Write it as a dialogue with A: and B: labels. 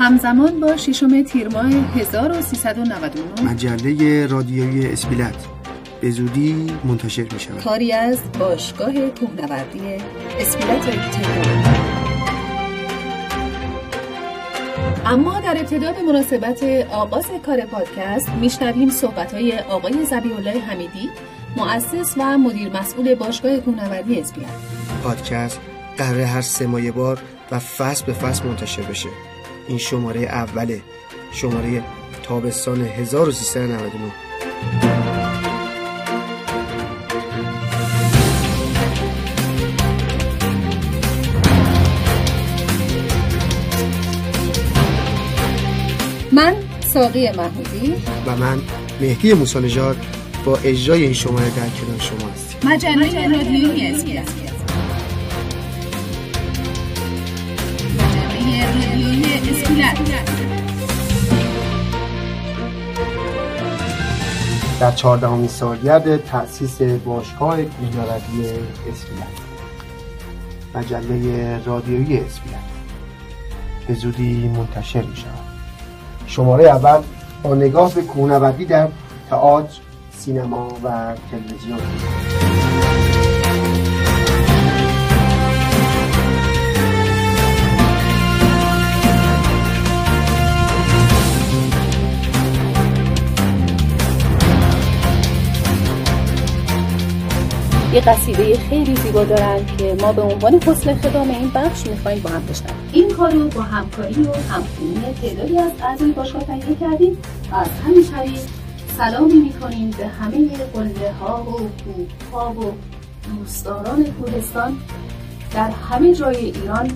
A: همزمان با ششم تیر ماه 1399
B: مجله رادیویی اسپیلت. به زودی منتشر می شود
A: کاری از باشگاه کوهنوردی اسپیلت تهران. اما در ابتدا به مناسبت آغاز کار پادکست میشنویم صحبت های آقای زبی الله حمیدی مؤسس و مدیر مسئول باشگاه کوهنوردی اسپیلت.
B: پادکست قراره هر سه ماه بار و فصل به فصل منتشر بشه. این شماره اوله. شماره تابستان 1399
A: من ساقی محمودی.
B: و من مهدی موسانژاد با اجرای این شماره در کنار شما هستیم.
A: مجله رادیویی اسپیلت
B: در چهاردهمین سالگرد تأسیس باشگاه کوهنوردی اسپیلت مجله رادیویی اسپیلت به زودی منتشر می شود شماره اول با نگاه به کوهنوردی در تئاتر سینما و تلویزیون.
A: یه قصیده خیلی زیبا دارن که ما به عنوان فصل خدام این بخش می‌خوایم با هم بشنویم. این کارو با همکاری و همخونی تعدادی از اعضای باشگاه تهیه کردیم از همین طریق سلامی می‌کنیم به همه قله ها و کوه ها و دوستداران کوهستان در همه جای ایران